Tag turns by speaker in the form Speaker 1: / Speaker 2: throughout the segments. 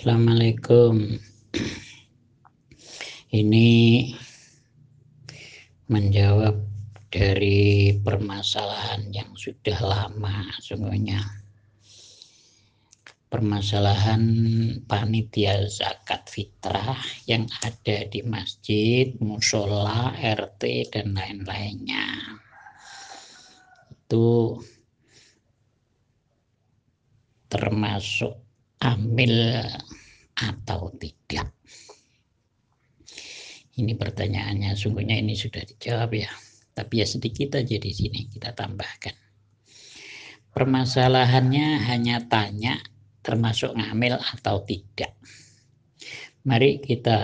Speaker 1: Assalamualaikum. Ini menjawab dari permasalahan yang sudah lama sungguhnya. Permasalahan panitia zakat fitrah yang ada di masjid, musola, RT, dan lain-lainnya. Itu termasuk ambil atau tidak? Ini pertanyaannya, sungguhnya ini sudah dijawab ya. Tapi ya sedikit aja di sini kita tambahkan. Permasalahannya hanya tanya termasuk ngambil atau tidak. Mari kita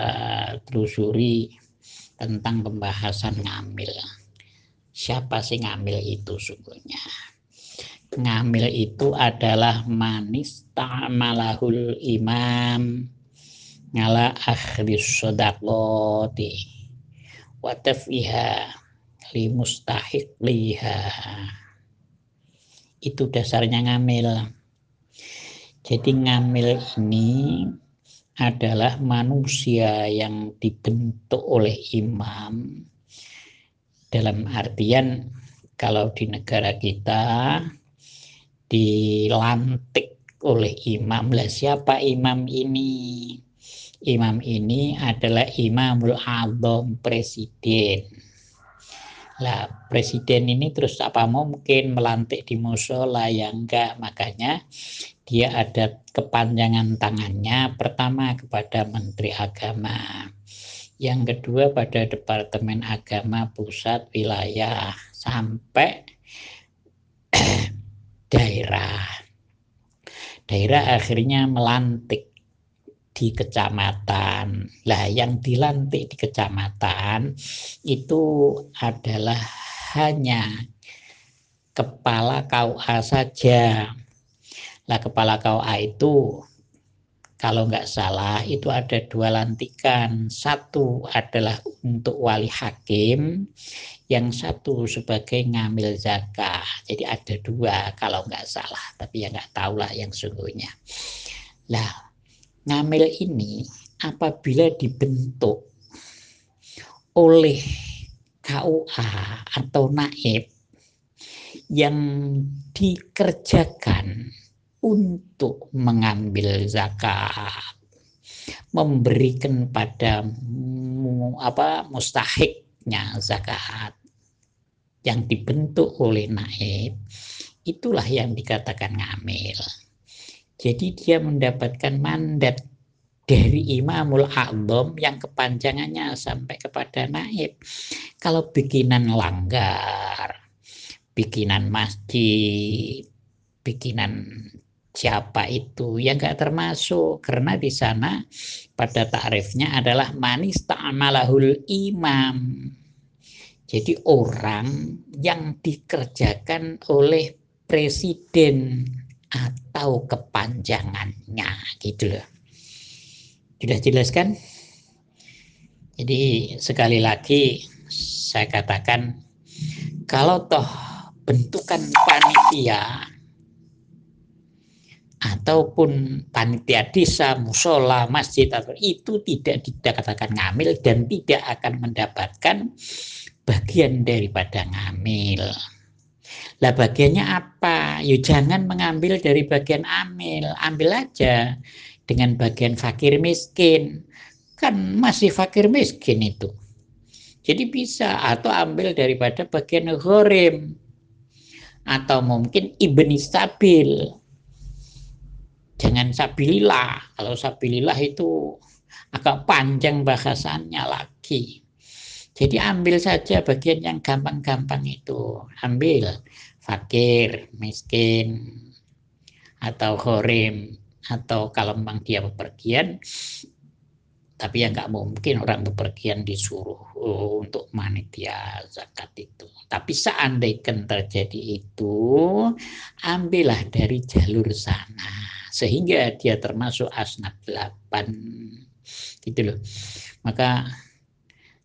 Speaker 1: telusuri tentang pembahasan ngambil. Siapa sih ngambil itu sungguhnya? Ngamil itu adalah manis ta'malahul imam. Ngala akhris sodakoti. Watafiha li mustahik liha itu dasarnya ngamil. Jadi ngamil ini adalah manusia yang dibentuk oleh imam. Dalam artian kalau di negara kita dilantik oleh imam. Lah siapa imam ini? Imam ini adalah Imamul Azam presiden. Lah presiden ini terus apa mungkin melantik di musola yang enggak makanya dia ada kepanjangan tangannya pertama kepada menteri agama yang kedua pada departemen agama pusat wilayah sampai daerah. Daerah akhirnya melantik di kecamatan. Lah yang dilantik di kecamatan itu adalah hanya kepala KUA saja. Lah kepala KUA itu kalau nggak salah itu ada dua lantikan. Satu adalah untuk wali hakim, yang satu sebagai ngambil zakat. Jadi ada dua kalau nggak salah, tapi ya nggak tahu lah yang sungguhnya. Nah, ngambil ini apabila dibentuk oleh KUA atau naib yang dikerjakan untuk mengambil zakat memberikan pada apa mustahik haknya zakat yang dibentuk oleh naib itulah yang dikatakan ngamil. Jadi dia mendapatkan mandat dari Imamul A'zam yang kepanjangannya sampai kepada naib. Kalau bikinan langgar, bikinan masjid, bikinan siapa itu yang enggak termasuk. Karena di sana pada takrifnya adalah manis ta'amalahul imam. Jadi orang yang dikerjakan oleh presiden atau kepanjangannya gitu loh. Sudah jelas kan jadi sekali lagi saya katakan kalau toh bentukan panitia ataupun panitia desa, musola, masjid atau itu tidak dikatakan ngamil dan tidak akan mendapatkan bagian daripada ngamil. Lah bagiannya apa? Yuk jangan mengambil dari bagian amil, ambil aja dengan bagian fakir miskin. Kan masih fakir miskin itu. Jadi bisa atau ambil daripada bagian ghorim atau mungkin ibni stabil jangan sabilillah. Kalau sabilillah itu agak panjang bahasannya lagi. Jadi ambil saja bagian yang gampang-gampang itu. Ambil fakir, miskin, atau khorim, atau kalau memang dia bepergian, tapi ya nggak mungkin orang bepergian disuruh oh, untuk manitia zakat itu. Tapi seandainya terjadi itu, ambillah dari jalur sana sehingga dia termasuk asnaf 8 gitu loh. Maka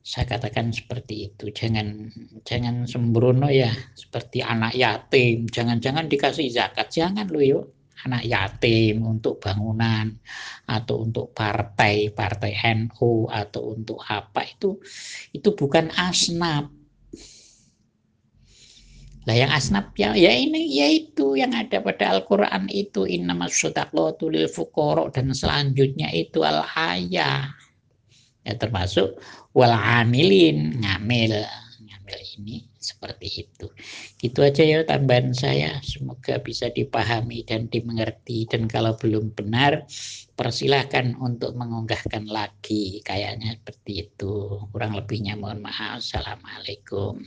Speaker 1: saya katakan seperti itu. Jangan jangan sembrono ya. Seperti anak yatim. Jangan-jangan dikasih zakat. Jangan lo yuk. Anak yatim, untuk bangunan, atau untuk partai, partai NU, atau untuk apa. Itu, itu bukan asnaf. Lah yang asnaf ya, ya ini yaitu yang ada pada Al-Qur'an itu innamas shadaqatu lil fuqara dan selanjutnya itu al ayah. Ya termasuk wal amilin ngamil ngamil ini seperti itu. Gitu aja ya tambahan saya. Semoga bisa dipahami dan dimengerti. Dan kalau belum benar, persilahkan untuk mengunggahkan lagi. Kayaknya seperti itu. Kurang lebihnya mohon maaf. Assalamualaikum.